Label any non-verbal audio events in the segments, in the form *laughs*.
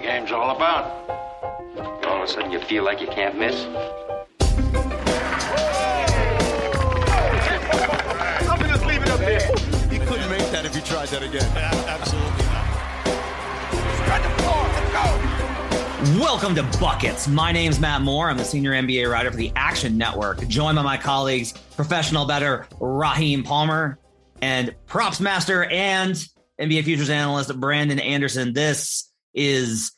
the game's all about. All of a sudden, you feel like you can't miss. I'm just leave it up there. He couldn't make that if he tried that again. Absolutely not. The. Let's go. Welcome to Buckets. My name's Matt Moore. I'm the senior NBA writer for the Action Network, joined by my colleagues, professional bettor Raheem Palmer and props master and NBA futures analyst Brandon Anderson. This is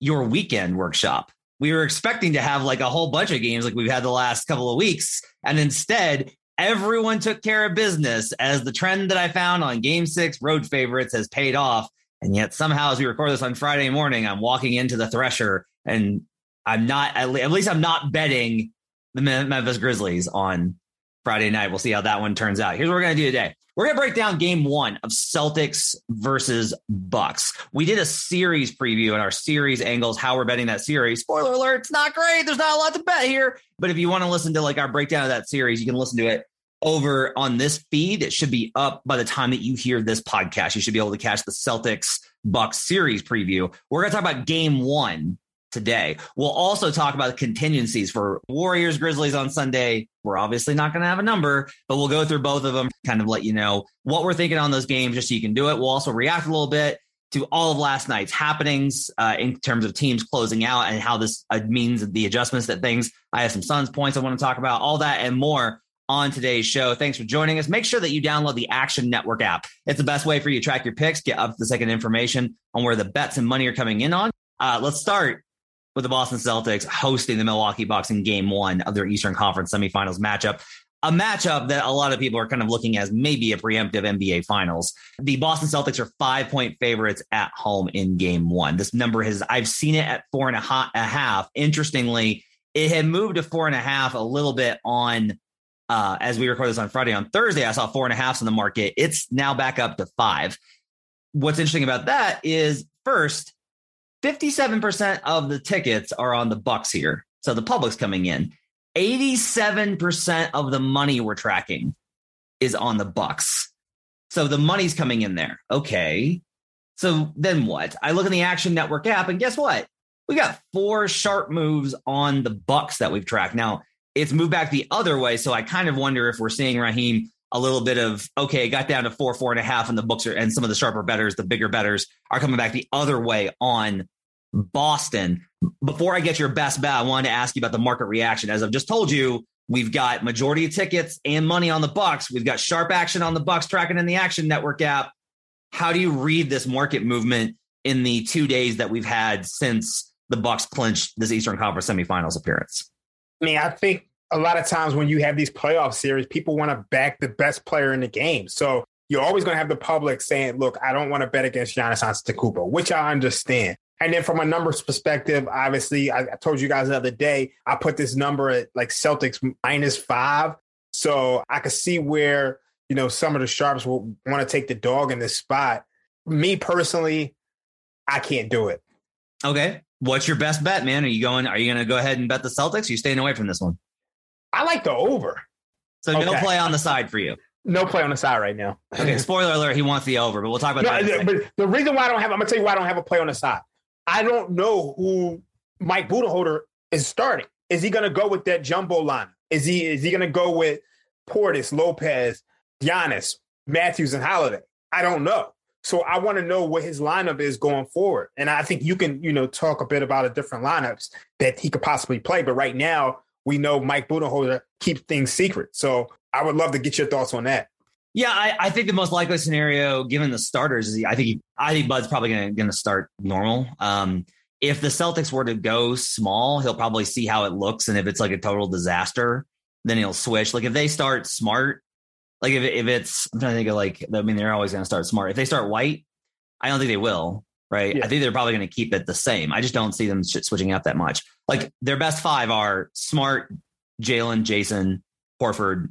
your weekend workshop. We were expecting to have like a whole bunch of games like we've had the last couple of weeks. And instead, everyone took care of business as the trend that I found on game six road favorites has paid off. And yet somehow, as we record this on Friday morning, I'm walking into the Thresher and I'm not, at least I'm not betting the Memphis Grizzlies on Friday night. We'll see how that one turns out. Here's what we're going to do today. We're going to break down game one of Celtics versus Bucks. We did a series preview and our series angles, how we're betting that series. Spoiler alert, it's not great. There's not a lot to bet here. But if you want to listen to like our breakdown of that series, you can listen to it over on this feed. It should be up by the time that you hear this podcast. You should be able to catch the Celtics Bucks series preview. We're going to talk about game one today. We'll also talk about contingencies for Warriors Grizzlies on Sunday. We're obviously not going to have a number, but we'll go through both of them, kind of let you know what we're thinking on those games just so you can do it. We'll also react a little bit to all of last night's happenings uh, in terms of teams closing out and how this uh, means the adjustments that things. I have some Suns points I want to talk about, all that and more on today's show. Thanks for joining us. Make sure that you download the Action Network app. It's the best way for you to track your picks, get up to the second information on where the bets and money are coming in on. Uh, let's start with the Boston Celtics hosting the Milwaukee Bucks in game one of their Eastern Conference semifinals matchup. A matchup that a lot of people are kind of looking as maybe a preemptive NBA finals. The Boston Celtics are five point favorites at home in game one. This number has, I've seen it at four and a half. Interestingly, it had moved to four and a half a little bit on uh, as we record this on Friday. On Thursday, I saw four and a halfs in the market. It's now back up to five. What's interesting about that is first, 57% of the tickets are on the Bucks here. So the public's coming in. 87% of the money we're tracking is on the Bucks. So the money's coming in there. Okay. So then what? I look in the Action Network app and guess what? We got four sharp moves on the Bucks that we've tracked. Now, it's moved back the other way. So I kind of wonder if we're seeing Raheem a little bit of okay, it got down to four, four and a half, and the books are and some of the sharper bettors, the bigger bettors are coming back the other way on Boston. Before I get your best bet, I wanted to ask you about the market reaction. As I've just told you, we've got majority of tickets and money on the Bucks. We've got sharp action on the Bucks tracking in the Action Network app. How do you read this market movement in the two days that we've had since the Bucks clinched this Eastern Conference semifinals appearance? I mean, I think a lot of times when you have these playoff series, people want to back the best player in the game. So you're always going to have the public saying, look, I don't want to bet against Giannis Antetokounmpo, which I understand. And then from a numbers perspective, obviously, I, I told you guys the other day, I put this number at like Celtics minus five. So I could see where, you know, some of the sharps will want to take the dog in this spot. Me personally, I can't do it. Okay. What's your best bet, man? Are you going, are you going to go ahead and bet the Celtics? Are you staying away from this one? I like the over. So okay. no play on the side for you. No play on the side right now. okay, spoiler alert, he wants the over, but we'll talk about no, that. But the reason why I don't have, I'm gonna tell you why I don't have a play on the side. I don't know who Mike Budenholzer is starting. Is he gonna go with that jumbo line? Is he is he gonna go with Portis, Lopez, Giannis, Matthews, and Holiday? I don't know. So I want to know what his lineup is going forward. And I think you can, you know, talk a bit about the different lineups that he could possibly play. But right now, we know Mike Budenholzer keeps things secret. So I would love to get your thoughts on that. Yeah, I, I, think the most likely scenario, given the starters, is I think he, I think Bud's probably going to start normal. Um, if the Celtics were to go small, he'll probably see how it looks, and if it's like a total disaster, then he'll switch. Like if they start smart, like if if it's, I'm trying to think of like, I mean, they're always going to start smart. If they start white, I don't think they will. Right? Yeah. I think they're probably going to keep it the same. I just don't see them switching up that much. Like their best five are Smart, Jaylen, Jayson, Horford,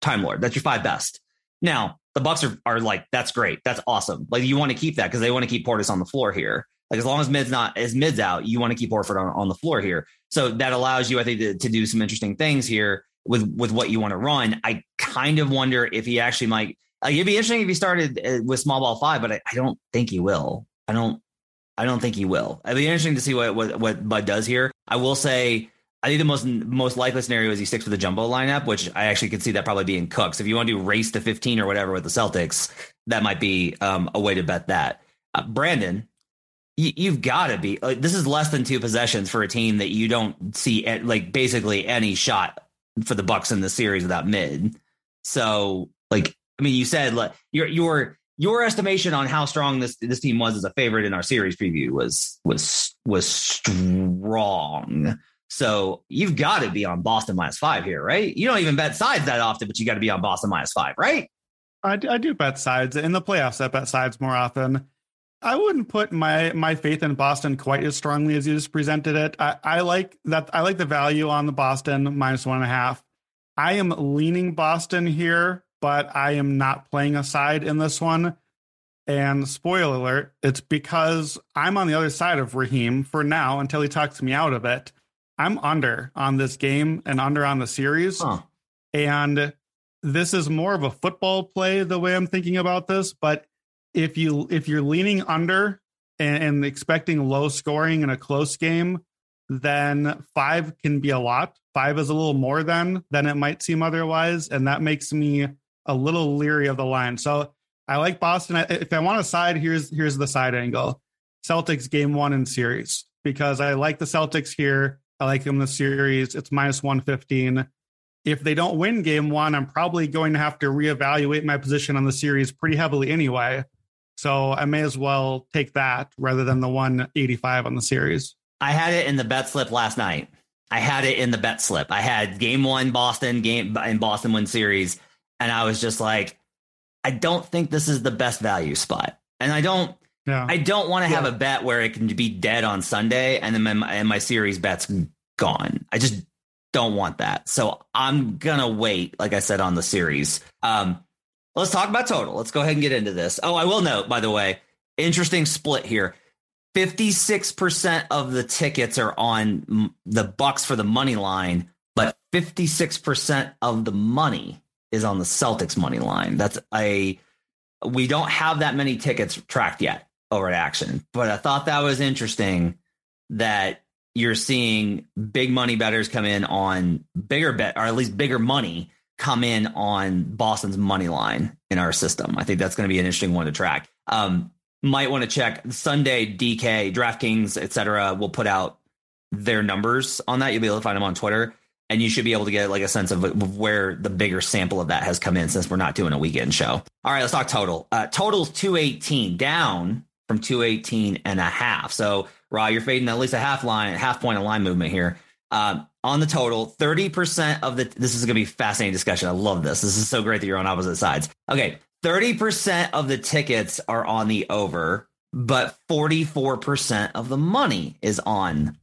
Time Lord. That's your five best. Now, the Bucks are, are like, that's great. That's awesome. Like you want to keep that because they want to keep Portis on the floor here. Like as long as mid's not as mid's out, you want to keep Horford on, on the floor here. So that allows you, I think, to, to do some interesting things here with with what you want to run. I kind of wonder if he actually might. Like it'd be interesting if he started uh, with small ball five, but I, I don't think he will. I don't. I don't think he will. It'll be interesting to see what what, what Bud does here. I will say. I think the most most likely scenario is he sticks with the jumbo lineup, which I actually could see that probably being Cooks. If you want to do race to 15 or whatever with the Celtics, that might be um, a way to bet that. Uh, Brandon, you, have got to be like, this is less than two possessions for a team that you don't see at, like basically any shot for the Bucks in the series without mid. So like I mean, you said like your your your estimation on how strong this this team was as a favorite in our series preview was was was strong. So you've got to be on Boston minus five here, right? You don't even bet sides that often, but you got to be on Boston minus five, right? I, I do bet sides in the playoffs. I bet sides more often. I wouldn't put my my faith in Boston quite as strongly as you just presented it. I, I like that. I like the value on the Boston minus one and a half. I am leaning Boston here, but I am not playing a side in this one. And spoiler alert, it's because I'm on the other side of Raheem for now until he talks me out of it. I'm under on this game and under on the series. Huh. And this is more of a football play the way I'm thinking about this, but if you if you're leaning under and, and expecting low scoring in a close game, then five can be a lot. Five is a little more than than it might seem otherwise, and that makes me a little leery of the line. So I like Boston. If I want a side, here's here's the side angle: Celtics game one in series because I like the Celtics here. I like them in the series. It's minus one fifteen. If they don't win game one, I'm probably going to have to reevaluate my position on the series pretty heavily anyway. So I may as well take that rather than the 185 on the series. I had it in the bet slip last night. I had it in the bet slip. I had game one Boston game in Boston win series, and I was just like, I don't think this is the best value spot, and I don't. Yeah. I don't want to yeah. have a bet where it can be dead on Sunday and then my, and my series bet's gone. I just don't want that. So I'm gonna wait, like I said on the series. Um, Let's talk about total. Let's go ahead and get into this. Oh, I will note, by the way, interesting split here. 56% of the tickets are on the Bucks for the money line, but 56% of the money is on the Celtics money line. That's a we don't have that many tickets tracked yet over at Action, but I thought that was interesting that you're seeing big money bettors come in on bigger bet or at least bigger money come in on Boston's money line in our system. I think that's going to be an interesting one to track. Um, might want to check Sunday, DK, DraftKings, etc. will put out their numbers on that. You'll be able to find them on Twitter, and you should be able to get like a sense of where the bigger sample of that has come in since we're not doing a weekend show. All right, let's talk total. Uh, total's 218 down from 218 and a half. So, Raw, you're fading at least a half line, half point of line movement here. Um, on the total, 30% of the this is gonna be fascinating discussion. I love this. This is so great that you're on opposite sides. Okay, 30% of the tickets are on the over, but 44% of the money is on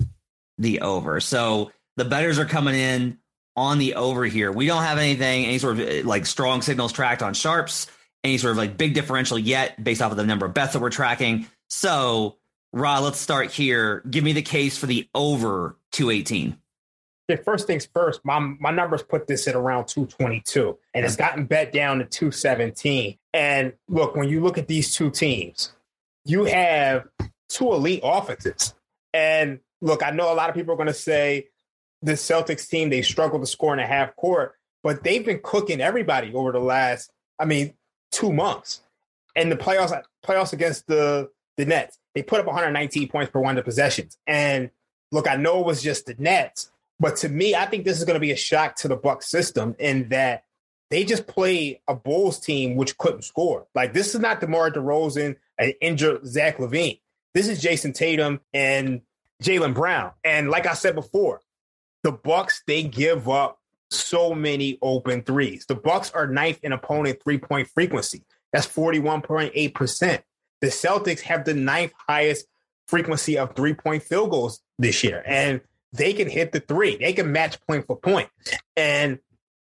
the over. So the bettors are coming in on the over here. We don't have anything, any sort of eh, like strong signals tracked on sharps, any sort of like big differential yet based off of the number of bets that we're tracking. So, Ra, let's start here. Give me the case for the over 218 Okay, first things first, my my numbers put this at around 222, and it's gotten bet down to 217. And look, when you look at these two teams, you have two elite offenses. And look, I know a lot of people are going to say the Celtics team they struggle to score in a half court, but they've been cooking everybody over the last, I mean, two months. And the playoffs playoffs against the the Nets, they put up 119 points per 100 possessions. And look, I know it was just the Nets, but to me, I think this is going to be a shock to the Buck system in that they just play a Bulls team which couldn't score. Like this is not DeMar DeRozan and injured Zach LaVine. This is Jayson Tatum and Jaylen Brown. And like I said before, the Bucks they give up so many open threes. The Bucks are ninth in opponent three point frequency. That's forty one point eight percent. The Celtics have the ninth highest frequency of three point field goals this year, and they can hit the three. They can match point for point. And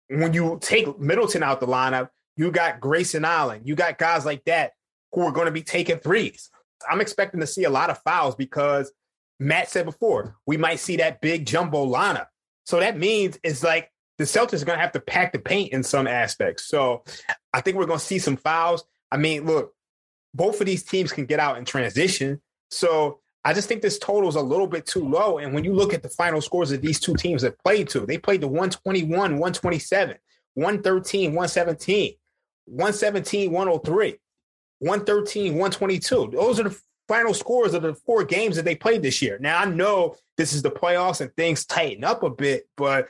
when you take Middleton out the lineup, you got Grayson Allen, you got guys like that who are going to be taking threes. I'm expecting to see a lot of fouls because Matt said before, we might see that big jumbo lineup. So that means it's like the Celtics are going to have to pack the paint in some aspects. So I think we're going to see some fouls. I mean, look, both of these teams can get out in transition. So I just think this total is a little bit too low. And when you look at the final scores that these two teams have played to, they played the 121, 127, 113, 117, 117, 103, 113, 122. Those are the final scores of the four games that they played this year. Now I know this is the playoffs and things tighten up a bit, but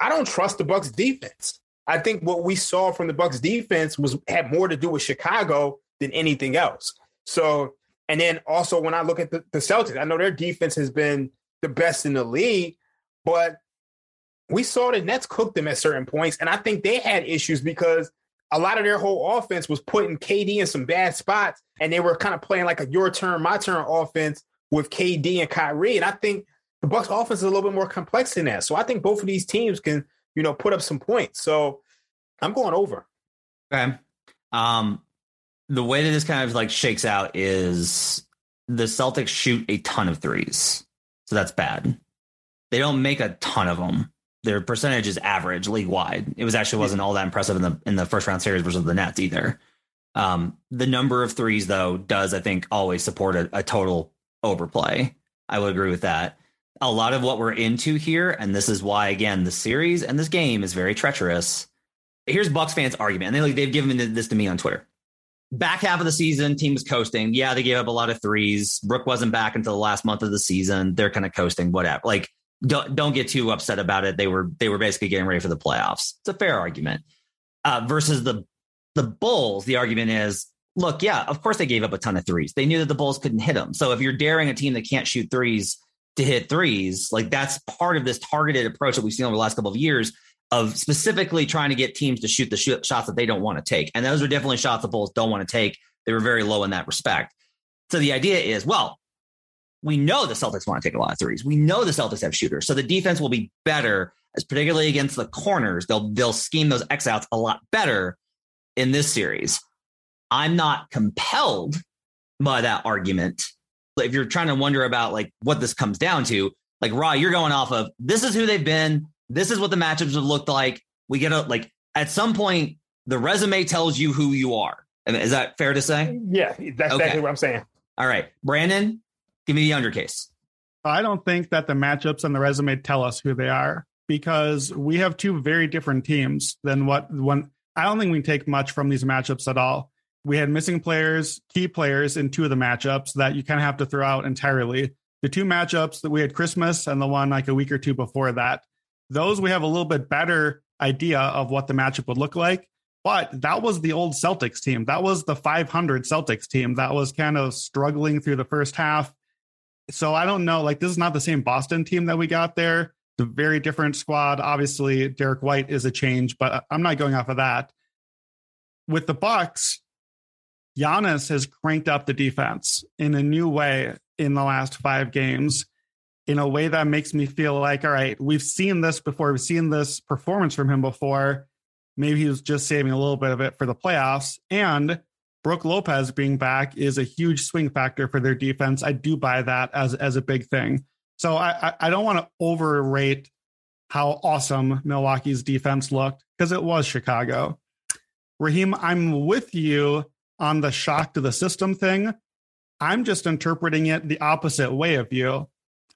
I don't trust the Bucks defense. I think what we saw from the Bucks defense was had more to do with Chicago than anything else. So, and then also when I look at the, the Celtics, I know their defense has been the best in the league, but we saw the Nets cook them at certain points, and I think they had issues because a lot of their whole offense was putting KD in some bad spots, and they were kind of playing like a your turn, my turn offense with KD and Kyrie. And I think the Bucks offense is a little bit more complex than that. So I think both of these teams can, you know, put up some points. So I'm going over. Okay. Um, the way that this kind of like shakes out is the Celtics shoot a ton of threes. So that's bad. They don't make a ton of them. Their percentage is average league wide. It was actually wasn't all that impressive in the in the first round series versus the Nets either. Um, the number of threes though does I think always support a, a total overplay. I would agree with that. A lot of what we're into here, and this is why again the series and this game is very treacherous. Here's Bucks fans' argument, and they like they've given this to me on Twitter back half of the season, team was coasting. Yeah, they gave up a lot of threes. Brook wasn't back until the last month of the season. They're kind of coasting, whatever. Like, don't don't get too upset about it. They were they were basically getting ready for the playoffs. It's a fair argument. Uh, versus the the Bulls, the argument is, look, yeah, of course they gave up a ton of threes. They knew that the Bulls couldn't hit them. So if you're daring a team that can't shoot threes to hit threes, like that's part of this targeted approach that we've seen over the last couple of years of specifically trying to get teams to shoot the sh- shots that they don't want to take. And those are definitely shots the Bulls don't want to take. They were very low in that respect. So the idea is, well, we know the Celtics want to take a lot of threes. We know the Celtics have shooters. So the defense will be better, as particularly against the corners. They'll they'll scheme those X outs a lot better in this series. I'm not compelled by that argument. If you're trying to wonder about like what this comes down to, like Raw, you're going off of this is who they've been this is what the matchups would look like. We get a like at some point the resume tells you who you are. Is that fair to say? Yeah, that's okay. exactly what I'm saying. All right, Brandon, give me the undercase. I don't think that the matchups and the resume tell us who they are because we have two very different teams than what one. I don't think we take much from these matchups at all. We had missing players, key players in two of the matchups that you kind of have to throw out entirely. The two matchups that we had Christmas and the one like a week or two before that those we have a little bit better idea of what the matchup would look like. But that was the old Celtics team. That was the 500 Celtics team that was kind of struggling through the first half. So I don't know. Like, this is not the same Boston team that we got there. It's a very different squad. Obviously, Derrick White is a change, but I'm not going off of that. With the Bucks, Giannis has cranked up the defense in a new way in the last five games in a way that makes me feel like, all right, we've seen this before. We've seen this performance from him before. Maybe he was just saving a little bit of it for the playoffs. And Brook Lopez being back is a huge swing factor for their defense. I do buy that as, as a big thing. So I, I don't want to overrate how awesome Milwaukee's defense looked because it was Chicago. Raheem, I'm with you on the shock to the system thing. I'm just interpreting it the opposite way of you.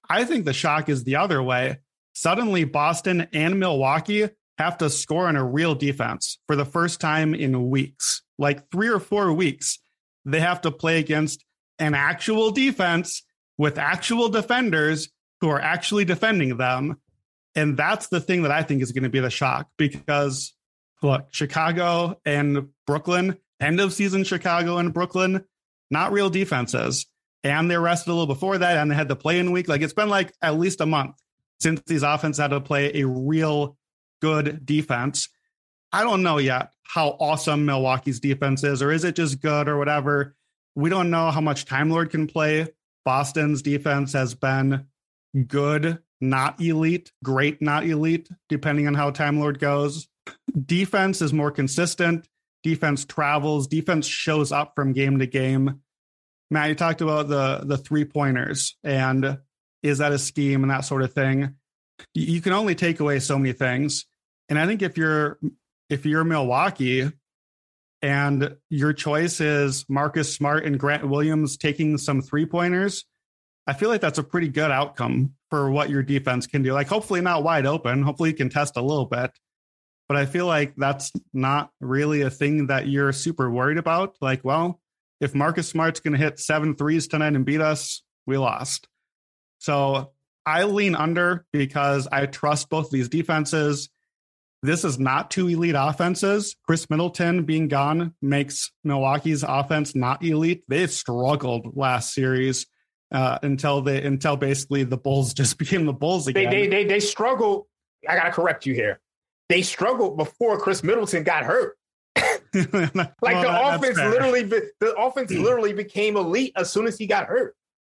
I think the shock is the other way. Suddenly, Boston and Milwaukee have to score on a real defense for the first time in weeks, like three or four weeks. They have to play against an actual defense with actual defenders who are actually defending them. And that's the thing that I think is going to be the shock because look, Chicago and Brooklyn, end of season Chicago and Brooklyn, not real defenses and they rested a little before that, and they had the play in week. Like it's been like at least a month since these offenses had to play a real good defense. I don't know yet how awesome Milwaukee's defense is, or is it just good or whatever. We don't know how much Time Lord can play. Boston's defense has been good, not elite, great, not elite, depending on how Time Lord goes. Defense is more consistent. Defense travels. Defense shows up from game to game. Matt, you talked about the the three pointers and is that a scheme and that sort of thing. You can only take away so many things, and I think if you're if you're Milwaukee, and your choice is Marcus Smart and Grant Williams taking some three pointers, I feel like that's a pretty good outcome for what your defense can do. Like, hopefully, not wide open. Hopefully, you can test a little bit. But I feel like that's not really a thing that you're super worried about. Like, well, if Marcus Smart's going to hit seven threes tonight and beat us, we lost. So I lean under because I trust both these defenses. This is not two elite offenses. Khris Middleton being gone makes Milwaukee's offense not elite. They've struggled last series uh, until they until basically the Bulls *laughs* just became the Bulls again. They they they, they struggled. I gotta correct you here. They struggled before Khris Middleton got hurt. *laughs* like well, the offense literally, the offense *clears throat* literally became elite as soon as he got hurt.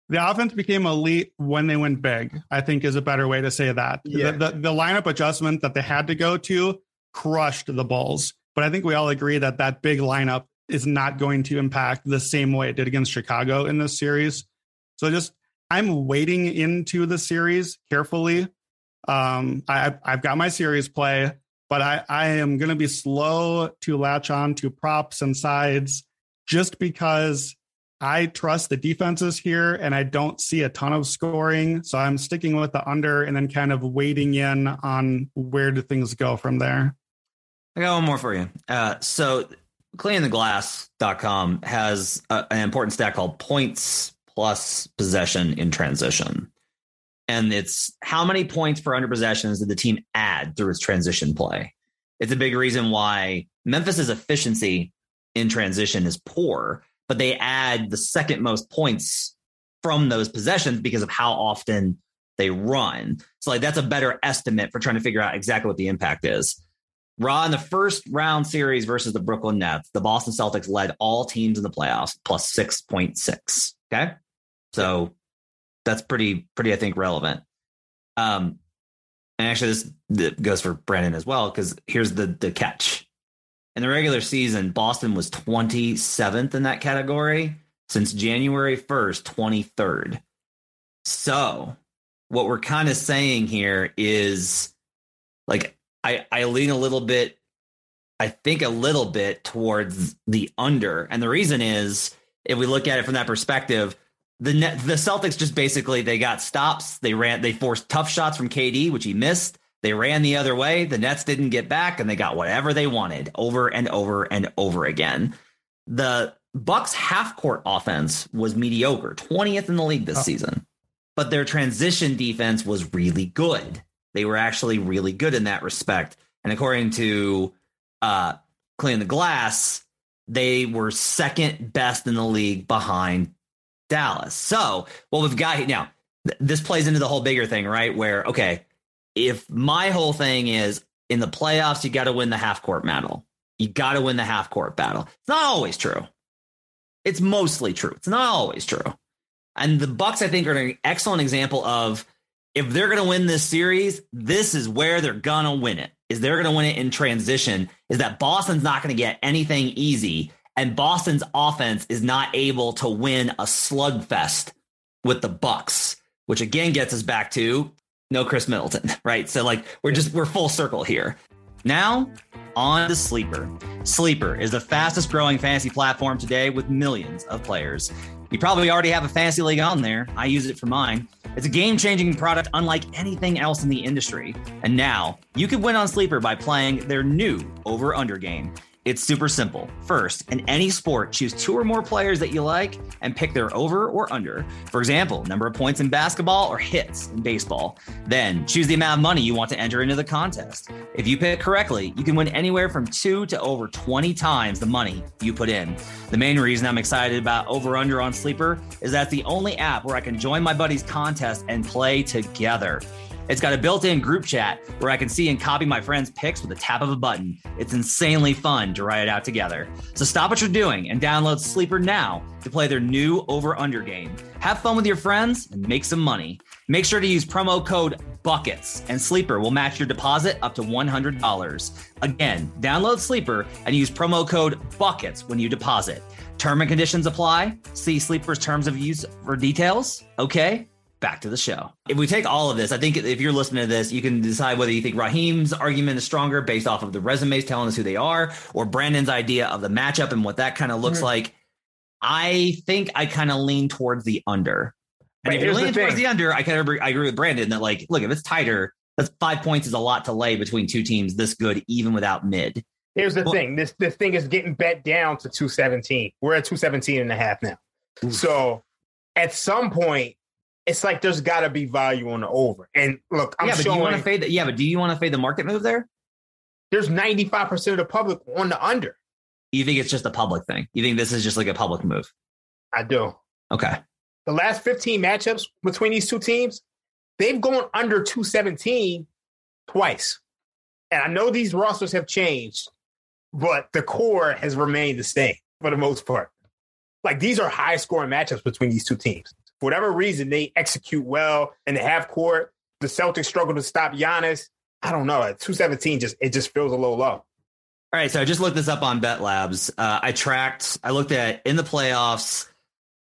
The offense became elite when they went big. I think is a better way to say that. Yeah. The, the, the lineup adjustment that they had to go to crushed the Bulls. But I think we all agree that that big lineup is not going to impact the same way it did against Chicago in this series. So just I'm waiting into the series carefully. Um, I, I've got my series play but I, I am going to be slow to latch on to props and sides just because I trust the defenses here and I don't see a ton of scoring. So I'm sticking with the under and then kind of waiting in on where do things go from there. I got one more for you. Uh, so cleantheglass.com has a, an important stat called points plus possession in transition and it's how many points per under possessions did the team add through its transition play? It's a big reason why Memphis's efficiency in transition is poor, but they add the second most points from those possessions because of how often they run. So like that's a better estimate for trying to figure out exactly what the impact is. Raw in the first round series versus the Brooklyn Nets, the Boston Celtics led all teams in the playoffs plus 6.6. Okay. So that's pretty pretty I think relevant. Um, and actually this goes for Brandon as well because here's the the catch. In the regular season, Boston was 27th in that category since January 1st, 23rd. So, what we're kind of saying here is like I I lean a little bit I think a little bit towards the under. And the reason is if we look at it from that perspective, the net, the Celtics just basically they got stops. They ran they forced tough shots from KD, which he missed. They ran the other way. The Nets didn't get back, and they got whatever they wanted over and over and over again. The Bucks half court offense was mediocre, 20th in the league this oh. season, but their transition defense was really good. They were actually really good in that respect. And according to uh, Clean the Glass, they were second best in the league behind Dallas. So what we've got now, this plays into the whole bigger thing, right? Where, okay, if my whole thing is in the playoffs, you got to win the half court battle. You got to win the half court battle. It's not always true. It's mostly true. It's not always true. And the Bucks, I think, are an excellent example of if they're going to win this series, this is where they're going to win it. Is they're going to win it in transition? Is that Boston's not going to get anything easy and Boston's offense is not able to win a slugfest with the Bucks, which again gets us back to no Khris Middleton, *laughs* right? So like we're just we're full circle here. Now, on to Sleeper. Sleeper is the fastest growing fantasy platform today with millions of players. You probably already have a fantasy league on there. I use it for mine. It's a game changing product unlike anything else in the industry. And now you can win on Sleeper by playing their new over under game. It's super simple. First, in any sport, choose two or more players that you like and pick their over or under. For example, number of points in basketball or hits in baseball. Then choose the amount of money you want to enter into the contest. If you pick correctly, you can win anywhere from two to over 20 times the money you put in. The main reason I'm excited about Over Under on Sleeper is that it's the only app where I can join my buddies' contest and play together. It's got a built in group chat where I can see and copy my friends' picks with a tap of a button. It's insanely fun to write it out together. So stop what you're doing and download Sleeper now to play their new over under game. Have fun with your friends and make some money. Make sure to use promo code BUCKETS and Sleeper will match your deposit up to $100. Again, download Sleeper and use promo code BUCKETS when you deposit. Term and conditions apply. See Sleeper's terms of use for details. Okay, back to the show. If we take all of this, I think if you're listening to this, you can decide whether you think Raheem's argument is stronger based off of the resumes telling us who they are, or Brandon's idea of the matchup and what that kind of looks Mhm. like. I think I kind of lean towards the under. And But if you're leaning towards the under, I kind of I agree with Brandon that like, look, if it's tighter, that's five points is a lot to lay between two teams this good, even without mid. Here's the Well- thing. This this thing is getting bet down to 217. We're at 217 and a half now. So at some point, it's like there's got to be value on the over. And look, I'm yeah, but do you want to fade? The, yeah, but do you want to fade the market move there? there's 95% of the public on the under. You think it's just a public thing? You think this is just like a public move? I do. Okay. The last 15 matchups between these two teams, they've gone under 217 twice. And I know these rosters have changed, but the core has remained the same for the most part. Like these are high scoring matchups between these two teams. For whatever reason, they execute well in the half court. The Celtics struggle to stop Giannis. I don't know. At 217, just it just feels a little low. All right, so I just looked this up on Bet Labs. Uh, I tracked, I looked at in the playoffs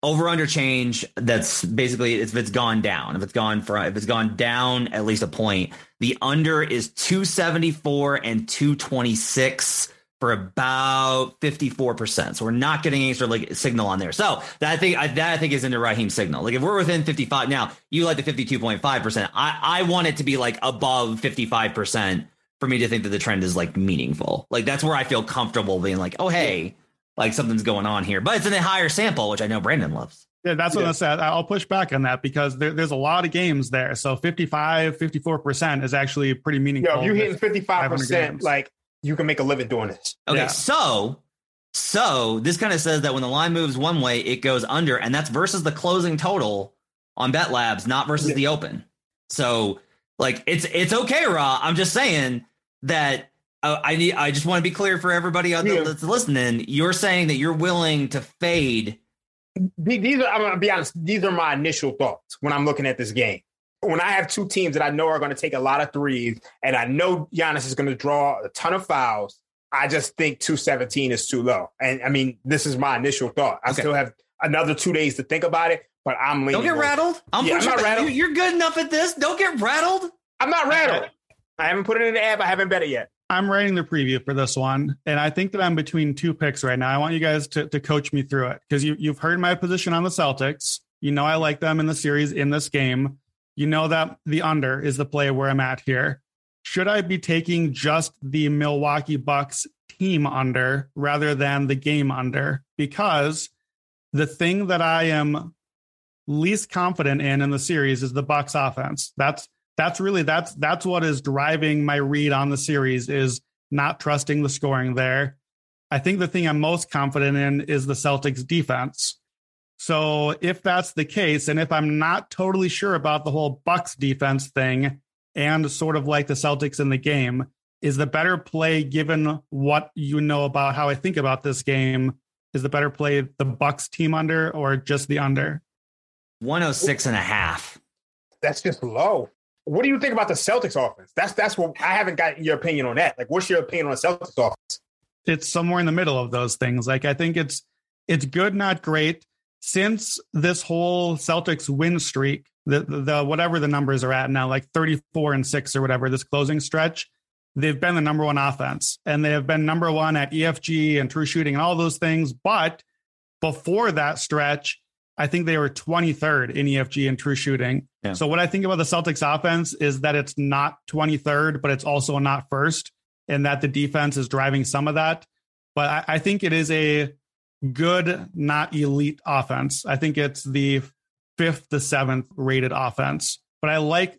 over under change. That's basically if it's gone down, if it's gone for if it's gone down at least a point. The under is two seventy four and two twenty six for about fifty four percent. So we're not getting any sort of like signal on there. So that I think I, that I think is into Raheem's signal. Like if we're within fifty five now, you like the fifty two point five percent. I I want it to be like above fifty five percent for me to think that the trend is like meaningful. Like that's where I feel comfortable being like, oh hey, like something's going on here. But it's in a higher sample, which I know Brandon loves. Yeah, that's what Yeah. I said. I'll push back on that because there, there's a lot of games there. So 55, 54% is actually pretty meaningful. Yo, if you're hitting 55%, games. like you can make a living doing this. Okay, Yeah. so so this kind of says that when the line moves one way, it goes under, and that's versus the closing total on Bet Labs, not versus Yeah. the open. So like it's it's okay, Raw. I'm just saying that uh, I need I just want to be clear for everybody out there Yeah. that's listening. You're saying that you're willing to fade The- These are, I'm gonna be honest, these are my initial thoughts when I'm looking at this game. When I have two teams that I know are going to take a lot of threes, and I know Giannis is going to draw a ton of fouls, I just think 217 is too low. And I mean, this is my initial thought. I Okay. still have another two days to think about it, but I'm leaning. Don't get over- rattled. I'm, Yeah, I'm not rattled. You- You're good enough at this. Don't get rattled. I'm not rattled. I haven't put it in the app. I haven't bet it yet. I'm writing the preview for this one, and I think that I'm between two picks right now. I want you guys to, to coach me through it because you, you've heard my position on the Celtics. You know I like them in the series in this game. You know that the under is the play where I'm at here. Should I be taking just the Milwaukee Bucks team under rather than the game under? Because the thing that I am least confident in in the series is the Bucks offense. That's that's really that's that's what is driving my read on the series is not trusting the scoring there. I think the thing I'm most confident in is the Celtics defense. So if that's the case and if I'm not totally sure about the whole Bucks defense thing and sort of like the Celtics in the game is the better play given what you know about how I think about this game is the better play the Bucks team under or just the under? 106 and a half. That's just low. What do you think about the Celtics offense? That's that's what I haven't gotten your opinion on that. Like, what's your opinion on the Celtics offense? it's somewhere in the middle of those things. Like I think it's it's good, not great. Since this whole Celtics win streak, the, the the whatever the numbers are at now, like 34 and 6 or whatever, this closing stretch, they've been the number one offense. And they have been number one at EFG and true shooting and all those things. But before that stretch, I think they were 23rd in EFG and true shooting. Yeah. So what I think about the Celtics offense is that it's not 23rd, but it's also not first and that the defense is driving some of that. But I, I think it is a good, not elite offense. I think it's the fifth to seventh rated offense. But I like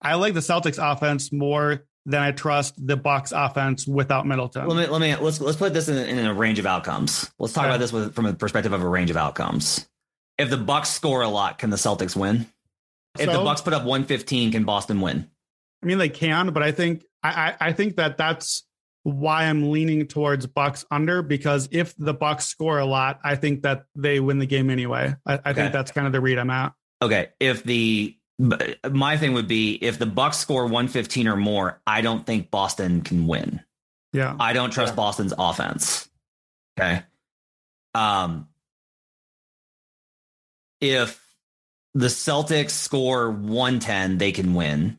I like the Celtics offense more than I trust the Bucks offense without Middleton. Let me let me let's let's put this in, in a range of outcomes. Let's talk Okay. about this with, from a perspective of a range of outcomes. If the Bucks score a lot, can the Celtics win? If the Bucks put up 115, can Boston win? I mean, they can, but I think I, I I think that that's why I'm leaning towards Bucks under because if the Bucks score a lot, I think that they win the game anyway. I, I Okay. think that's kind of the read I'm at. Okay, if the my thing would be if the Bucks score 115 or more, I don't think Boston can win. Yeah. I don't trust Yeah. Boston's offense. Okay. Um if the Celtics score 110, they can win.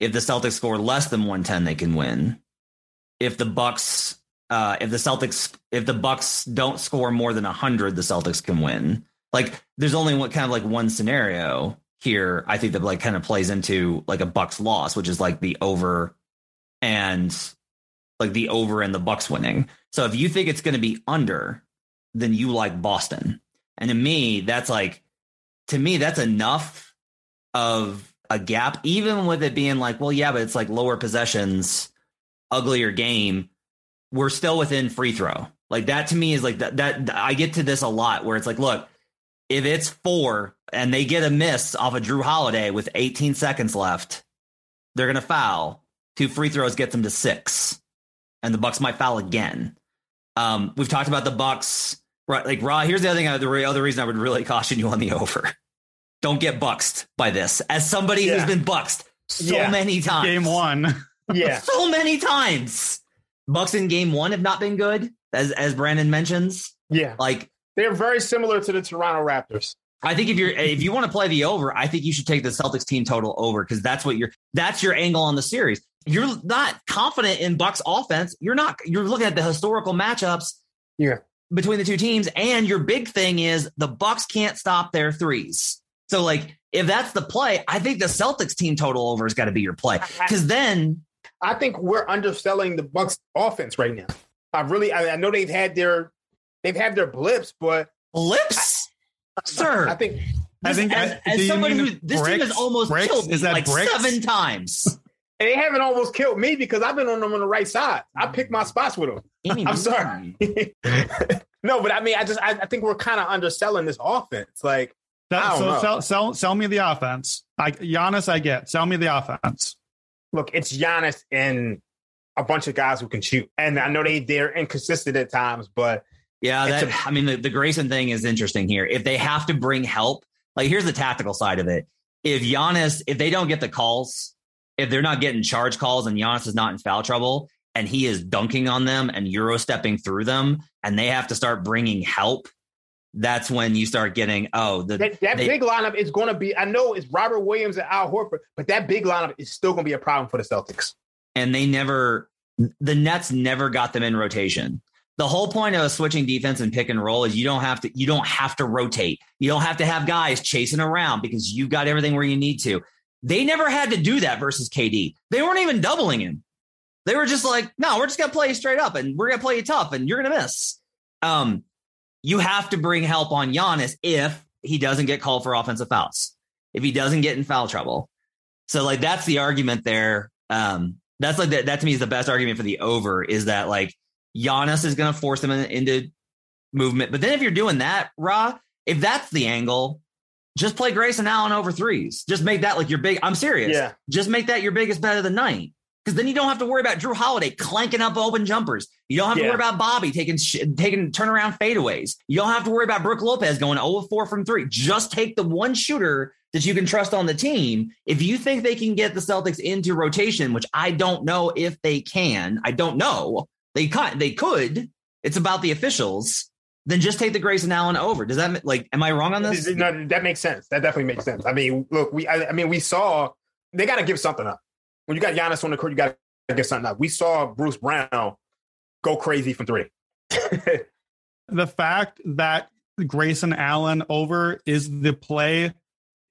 If the Celtics score less than 110, they can win. If the Bucks uh, if the Celtics if the Bucks don't score more than 100, the Celtics can win. Like there's only what kind of like one scenario here I think that like kind of plays into like a Bucks loss, which is like the over and like the over and the Bucks winning. So if you think it's going to be under, then you like Boston. And to me, that's like to me that's enough of a gap even with it being like, well yeah, but it's like lower possessions, uglier game. We're still within free throw. Like that to me is like that that I get to this a lot where it's like, look, if it's 4 and they get a miss off of Jrue Holiday with 18 seconds left, they're going to foul. Two free throws get them to 6 and the Bucks might foul again. Um, we've talked about the Bucks Right, like Raw. Here's the other thing. The other reason I would really *laughs* caution you on the over. Don't get buxed by this. As somebody Yeah. who's been buxed so Yeah. many times, Game one. *laughs* Yeah. *laughs* so many times. Bucks in game one have not been good, as as Brandon mentions. Yeah. Like They're very similar to the Toronto Raptors. I think if you're if you want to play the over, I think you should take the Celtics team total over because that's what you're that's your angle on the series. You're not confident in Bucks offense. You're not. You're looking at the historical matchups. Yeah. Between the two teams, and your big thing is the Bucks can't stop their threes. So, like, if that's the play, I think the Celtics team total over has got to be your play because then I think we're underselling the Bucks offense right now. I really I, I know they've had their they've had their blips, but blips, sir. I think I think as, I- as do somebody who this team has almost Bricks? killed me that like bricks? seven times. *laughs* they haven't almost killed me because I've been on them on the right side. I picked my spots with them. *laughs* I'm sorry. *laughs* no, but I mean, I just I, I think we're kind of underselling this offense. Like, That- I don't so know. sell, sell sell me the offense. I Giannis, I get. Sell me the offense. Look, it's Giannis and a bunch of guys who can shoot, and I know they they're inconsistent at times, but Yeah, that, I mean, the, the Grayson thing is interesting here. If they have to bring help, like here's the tactical side of it. If Giannis, if they don't get the calls, if they're not getting charge calls and Giannis is not in foul trouble and he is dunking on them and Euro stepping through them and they have to start bringing help, that's when you start getting, oh, the, that, that they- big lineup is going to be. I know it's Robert Williams and Al Horford, but that big lineup is still going to be a problem for the Celtics. and they never the Nets never got them in rotation. The whole point of switching defense and pick and roll is you don't have to you don't have to rotate. You don't have to have guys chasing around because you've got everything where you need to. They never had to do that versus KD. They weren't even doubling him. They were just like, no, we're just gonna play you straight up and we're gonna play you tough and you're gonna miss. Um, you have to bring help on Giannis if he doesn't get called for offensive fouls, if he doesn't get in foul trouble. So like that's the argument there. Um, that's like that, that to me is the best argument for the over is that like Giannis is going to force him in- into movement. But then if you're doing that, Raw, if that's the angle, just play Grayson Allen over threes. Just make that like your big. I'm serious. Yeah. Just make that your biggest bet of the night. Because then you don't have to worry about Jrue Holiday clanking up open jumpers. You don't have to Yeah. worry about Bobby taking sh- taking turnaround fadeaways. You don't have to worry about Brook Lopez going 0 of 4 from three. Just take the one shooter that you can trust on the team. If you think they can get the Celtics into rotation, which I don't know if they can, I don't know. They could. They could. It's about the officials. Then just take the Grayson Allen over. Does that like? Am I wrong on this? No, that makes sense. That definitely makes sense. I mean, look, we I, I mean, we saw they got to give something up. When you got Giannis on the court, you got to get something up. We saw Bruce Brown go crazy from three. *laughs* The fact that Grayson Allen over is the play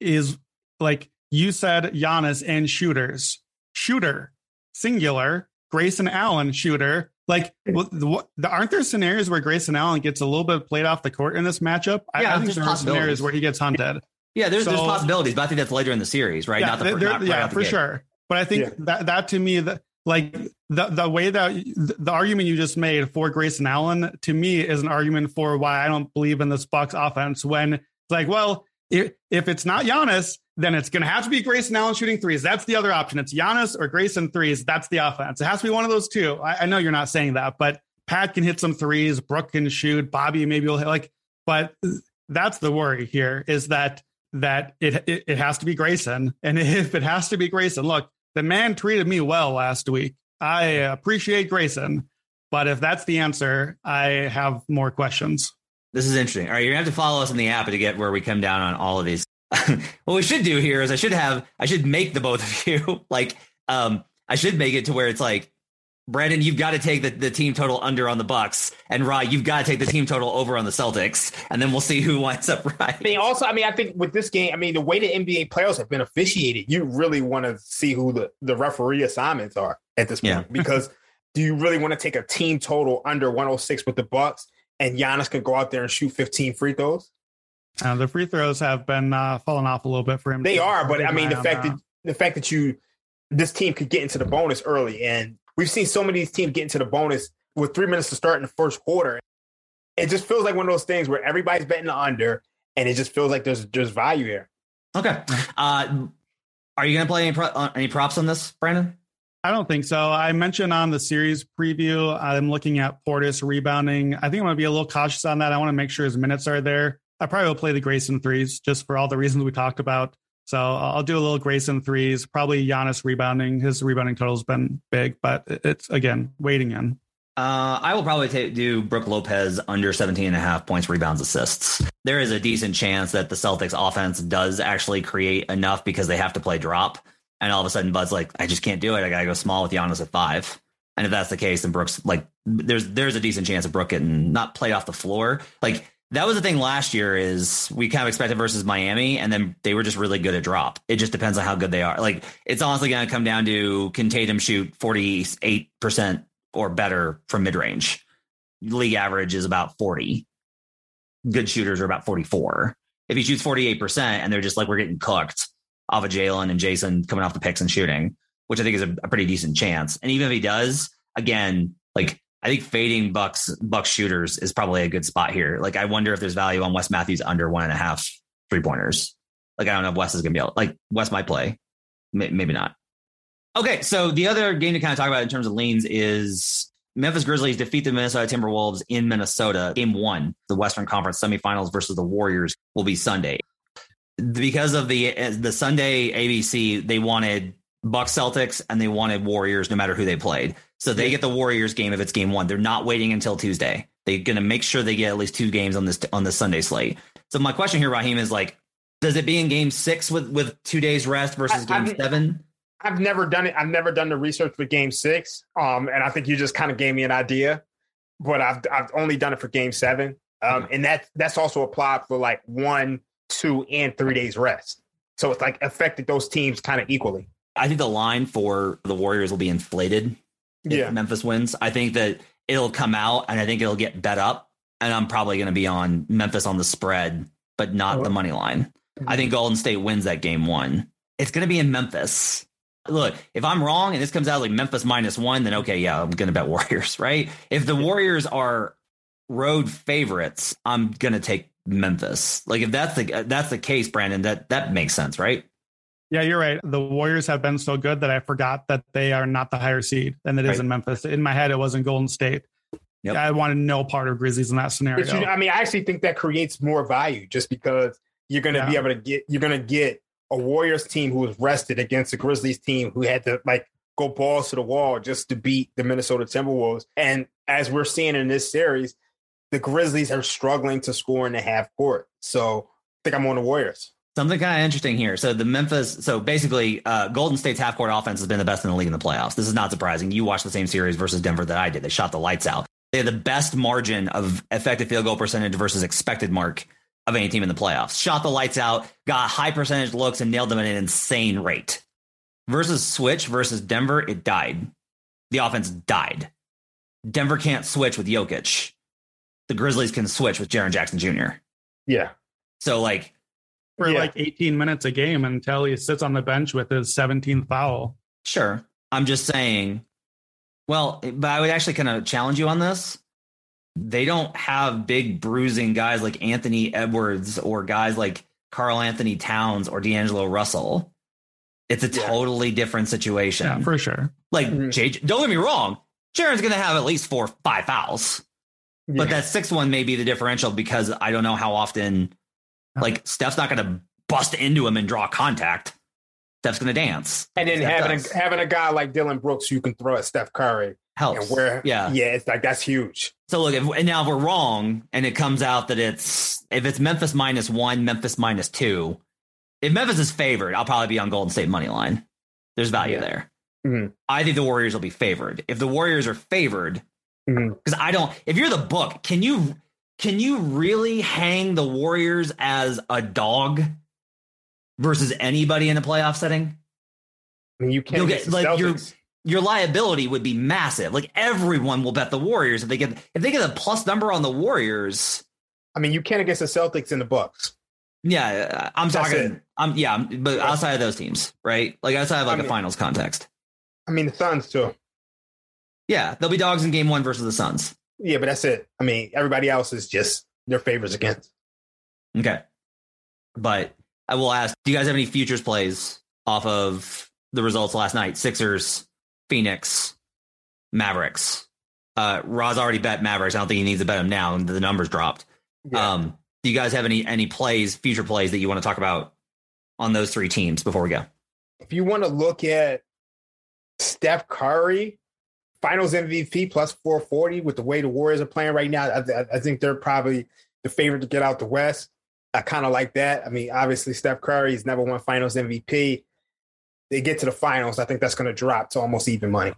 is like you said Giannis and shooters. Shooter, singular, Grayson Allen shooter. Like, what, what, aren't there scenarios where Grayson Allen gets a little bit played off the court in this matchup? I- Yeah, I, think there's there possibilities. scenarios where he gets hunted. yeah, there's, there's possibilities, but I think that's later in the series, right? Yeah, not the not right yeah, out for gate. sure. But I think Yeah. that that to me, the, like the the way that the argument you just made for Grayson Allen to me is an argument for why I don't believe in this Bucks offense. When it's like, well, if, if it's not Giannis, then it's going to have to be Grayson Allen shooting threes. That's the other option. It's Giannis or Grayson threes. That's the offense. It has to be one of those two. I, I know you're not saying that, but Pat can hit some threes. Brook can shoot. Bobby maybe will hit like, but that's the worry here is that that it, it it has to be Grayson, and *laughs* if it has to be Grayson, look, the man treated me well last week. I appreciate Grayson, but if that's the answer, I have more questions. This is interesting. All right, you're gonna have to follow us in the app to get where we come down on all of these. *laughs* what we should do here is I should have I should make the both of you *laughs* like um I should make it to where it's like Brandon, you've got to take the, the team total under on the Bucks, and Rye, you've got to take the team total over on the Celtics, and then we'll see who winds up right. I mean, also, I mean, I think with this game, I mean, the way the NBA playoffs have been officiated, you really want to see who the, the referee assignments are at this point. Yeah. *laughs* because do you really want to take a team total under 106 with the Bucks and Giannis can go out there and shoot 15 free throws? Uh, the free throws have been uh, falling off a little bit for him. They are, but I mean, the eye on fact that the fact that you this team could get into the bonus early, and we've seen so many of these teams get into the bonus with three minutes to start in the first quarter. It just feels like one of those things where everybody's betting the under, and it just feels like there's there's value here. Okay. Uh, are you going to play any, pro- uh, any props on this, Brandon? I don't think so. I mentioned on the series preview, I'm looking at Portis rebounding. I think I'm going to be a little cautious on that. I want to make sure his minutes are there. I probably will play the Grayson threes just for all the reasons we talked about. So I'll do a little Grayson threes, probably Giannis rebounding. His rebounding total's been big, but it's again waiting in. Uh, I will probably ta- do Brook Lopez under 17 and a half points, rebounds, assists. There is a decent chance that the Celtics offense does actually create enough because they have to play drop. And all of a sudden, Bud's like, I just can't do it. I got to go small with Giannis at five. And if that's the case, then Brook's, like, there's there's a decent chance of Brooke getting not played off the floor. Like, that was the thing last year is we kind of expected versus Miami, and then they were just really good at drop. It just depends on how good they are. Like, it's honestly going to come down to can Tatum shoot 48% or better from mid range. League average is about 40. Good shooters are about 44. If he shoots 48% and they're just like, we're getting cooked off of Jaylen and Jayson coming off the picks and shooting, which I think is a, a pretty decent chance. And even if he does, again, like I think fading Bucks Bucks shooters is probably a good spot here. Like I wonder if there's value on Wes Matthews under one and a half three pointers. Like I don't know if Wes is gonna be able like Wes might play. Maybe not. Okay, so the other game to kind of talk about in terms of leans is Memphis Grizzlies defeat the Minnesota Timberwolves in Minnesota. Game one, the Western Conference semifinals versus the Warriors will be Sunday. Because of the eh, the Sunday ABC, they wanted Bucks Celtics and they wanted Warriors no matter who they played. So they get the Warriors game if it's game one. They're not waiting until Tuesday. They're going to make sure they get at least two games on this on the Sunday slate. So my question here, Raheem, is like, does it be in game six with with two days rest versus I- game I've- seven? I've never done it. I've never done the research for Game Six, um, and I think you just kind of gave me an idea. But I've I've only done it for Game Seven, um, and that that's also applied for like one, two, and three days rest. So it's like affected those teams kind of equally. I think the line for the Warriors will be inflated Yeah. Memphis wins. I think that it'll come out and I think it'll get bet up. And I'm probably going to be on Memphis on the spread, but not the oh. money line. I think mm-hmm. Golden State wins that game one. It's going to be in Memphis. Look, if I'm wrong and this comes out like Memphis minus one, then okay, yeah, I'm going to bet *laughs* Warriors, right? If the Warriors are road favorites, I'm going to take Memphis. Like if that's the that's the case, Brandon, that that makes sense, right? Yeah, you're right. The Warriors have been so good that I forgot that they are not the higher seed and it is Right. in Memphis. In my head, it was in Golden State. Yep. I wanted no part of Grizzlies in that scenario. But you, I mean, I actually think that creates more value just because you're going to be able to get you're going to get a Warriors team who was rested against a Grizzlies team who had to like go balls to the wall just to beat the Minnesota Timberwolves. And as we're seeing in this series, the Grizzlies are struggling to score in the half court. So I think I'm on the Warriors. Something kind of interesting here. So the Memphis, so basically, uh, Golden State's half court offense has been the best in the league in the playoffs. This is not surprising. You watched the same series versus Denver that I did. They shot the lights out. They had the best margin of effective field goal percentage versus expected mark of any team in the playoffs. Shot the lights out, got high percentage looks, and nailed them at an insane rate. Versus Switch versus Denver, it died. The offense died. Denver can't switch with Jokic. The Grizzlies can switch with Jaren Jackson Jr. Yeah. So like for Yeah. like 18 minutes a game until he sits on the bench with his 17th foul. Sure. I'm just saying, well, but I would actually kind of challenge you on this. They don't have big bruising guys like Anthony Edwards or guys like Karl-Anthony Towns or D'Angelo Russell. It's a Yeah. totally different situation. Yeah, for sure. like, Mhm. JJ, don't get me wrong. Jaren's going to have at least four, five fouls, but that sixth one may be the differential because I don't know how often, like, Steph's not going to bust into him and draw contact. Steph's going to dance. and then Steph having does. a, having a guy like Dillon Brooks who you can throw at Steph Curry helps. and where yeah. yeah, it's like that's huge. So look, if, and now if we're wrong and it comes out that it's if it's Memphis minus one, Memphis minus two, if Memphis is favored, I'll probably be on Golden State money line. There's value Yeah. there. Mhm. I think the Warriors will be favored. If the Warriors are favored, because I don't. If you're the book, can you can you really hang the Warriors as a dog versus anybody in a playoff setting? I mean, you can't You'll get like, you're- Your liability would be massive. Like everyone will bet the Warriors if they get if they get a plus number on the Warriors. I mean, you can't against the Celtics in the Bucks. Yeah, I'm That's talking. it. I'm yeah, but outside of those teams, right? Like outside of like I a mean- finals context. I mean, the Suns too. Yeah, they'll be dogs in game one versus the Suns. Yeah, but that's it. I mean, everybody else is just their favors against. Okay. But I will ask, do you guys have any futures plays off of the results last night? Sixers, Phoenix, Mavericks. Uh Roz already bet Mavericks. I don't think he needs to bet them now. and The numbers dropped. Yeah. Um, do you guys have any any plays, future plays that you want to talk about on those three teams before we go? if you want to look at Steph Curry, Finals MVP plus 440 with the way the Warriors are playing right now, I, I- think they're probably the favorite to get out the West. I kind of like that. I mean, obviously Steph Curry Curry's never won Finals MVP. They get to the finals, I think that's going to drop to almost even money.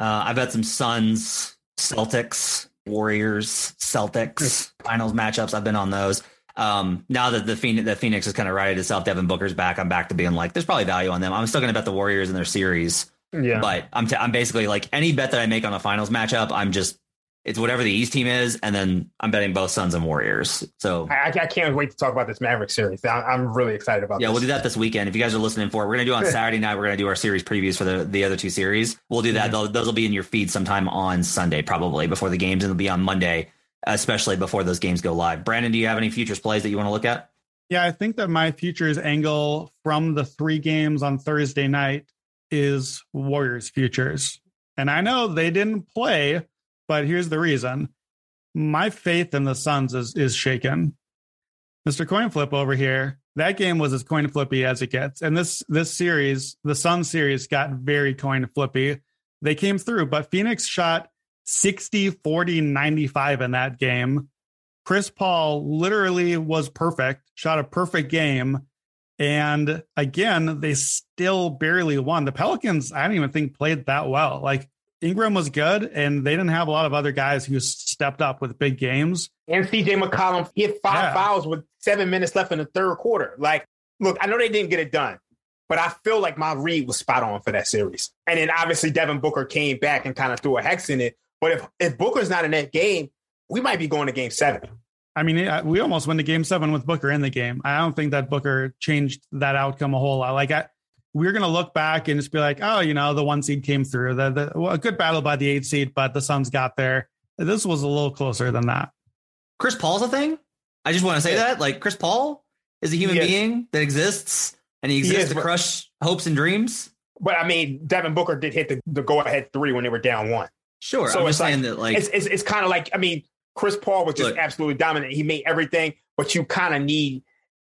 Uh, I bet some Suns, Celtics, Warriors, Celtics finals matchups. I've been on those. Um, now that the Phoenix, the Phoenix is kind of righted itself, Devin Booker's back. I'm back to being like, there's probably value on them. I'm still going to bet the Warriors in their series, Yeah. but I'm t- I'm basically like any bet that I make on the finals matchup, I'm just it's whatever the East team is, and then I'm betting both Suns and Warriors. So I, I can't wait to talk about this Maverick series. I, I'm really excited about yeah, this. we'll do that this weekend. If you guys are listening for it, we're gonna do it on *laughs* Saturday night. We're gonna do our series previews for the the other two series. We'll do that. Mm-hmm. Those those will be in your feed sometime on Sunday, probably before the games, and they'll be on Monday, especially before those games go live. Brandon, do you have any futures plays that you want to look at? Yeah, I think that my futures angle from the three games on Thursday night is Warriors futures. And I know they didn't play, but here's the reason. My faith in the Suns is is shaken. Mr. Coin Flip over here, that game was as coin flippy as it gets. And this this series, the Sun series got very coin flippy. They came through, but Phoenix shot 60, 40, 95 in that game. Chris Paul literally was perfect, shot a perfect game. And again, they still barely won. The Pelicans, I don't even think played that well. Like Ingram was good, and they didn't have a lot of other guys who stepped up with big games. And CJ McCollum, had five Yeah. fouls with seven minutes left in the third quarter. Like, look, I know they didn't get it done, but I feel like my read was spot on for that series. And then obviously Devin Booker came back and kind of threw a hex in it. But if if Booker's not in that game, we might be going to game seven. I mean, we almost went to game seven with Booker in the game. I don't think that Booker changed that outcome a whole lot. Like, I, we're going to look back and just be like, oh, you know, the one seed came through. The, the, well, a good battle by the eight seed, but the Suns got there. This was a little closer than that. Chris Paul's a thing. I just want to say Yeah. that, like, Chris Paul is a human Yes. being that exists, and he exists is, to but- crush hopes and dreams. But I mean, Devin Booker did hit the, the go ahead three when they were down one. Sure, So I'm it's just saying that, like, it's it's, it's kind of like I mean, Chris Paul was just Look. absolutely dominant. He made everything, but you kind of need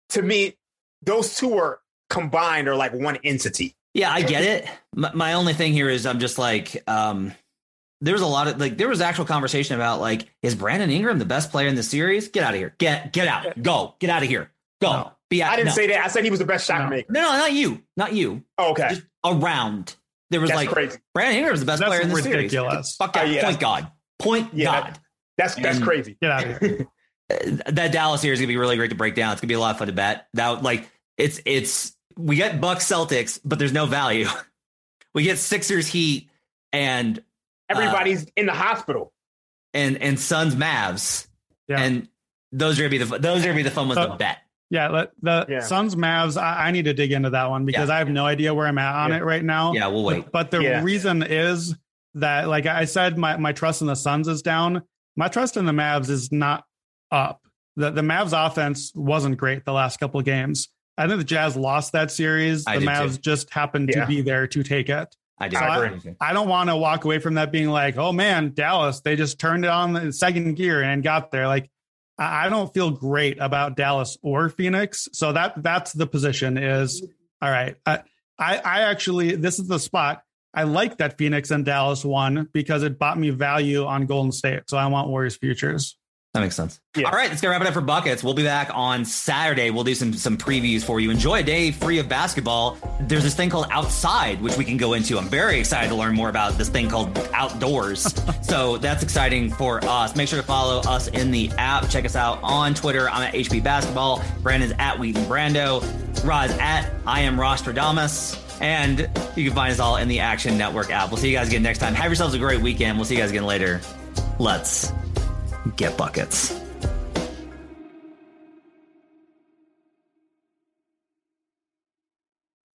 to me. Those two are combined or like one entity. Yeah, I get it. My, my only thing here is I'm just like, um, there was a lot of like, there was actual conversation about like, is Brandon Ingram the best player in the series? Get out of here. Get get out. Go. Get out of here. Go. No. Be out. I didn't no. say that. I said he was the best shot No. maker. no, no, not you. Not you. okay, Just around. There was that's like crazy. Brandon Ingram's the best That's player in the ridiculous. series. Fuck out. Oh, yeah, Point God. Point Yeah, God. That's that's crazy. Get out of here. *laughs* that Dallas series is gonna be really great to break down. It's gonna be a lot of fun to bet. That like it's it's we get Bucks Celtics, but there's no value. *laughs* we get Sixers Heat and Everybody's uh, in the hospital. and and Suns Mavs, Yeah. and those are gonna be the those are gonna be the fun ones So- to bet. Yeah, let, the Yeah. Suns Mavs. I, I need to dig into that one because Yeah. I have no idea where I'm at on Yeah. it right now. Yeah, we'll wait. But, but the Yeah. reason is that, like I said, my my trust in the Suns is down. My trust in the Mavs is not up. The the Mavs offense wasn't great the last couple of games. I think the Jazz lost that series. I the Mavs too. just happened Yeah. to be there to take it. I do. So I- I don't want to walk away from that being like, oh man, Dallas, they just turned it on the second gear and got there. Like, I I don't feel great about Dallas or Phoenix. So that that's the position is all right. I, I, I actually, this is the spot. I like that Phoenix and Dallas won because it bought me value on Golden State. So I want Warriors futures. That makes sense. Yeah. All right, let's get wrap it up for buckets. We'll be back on Saturday. We'll do some some previews for you. Enjoy a day free of basketball. There's this thing called outside, which we can go into. I'm very excited to learn more about this thing called outdoors. *laughs* so that's exciting for us. Make sure to follow us in the app. Check us out on Twitter. I'm at HP Basketball. Brandon's at Wheaton Brando. Roz at I am Rostradamus. And you can find us all in the Action Network app. We'll see you guys again next time. Have yourselves a great weekend. We'll see you guys again later. Let's get buckets.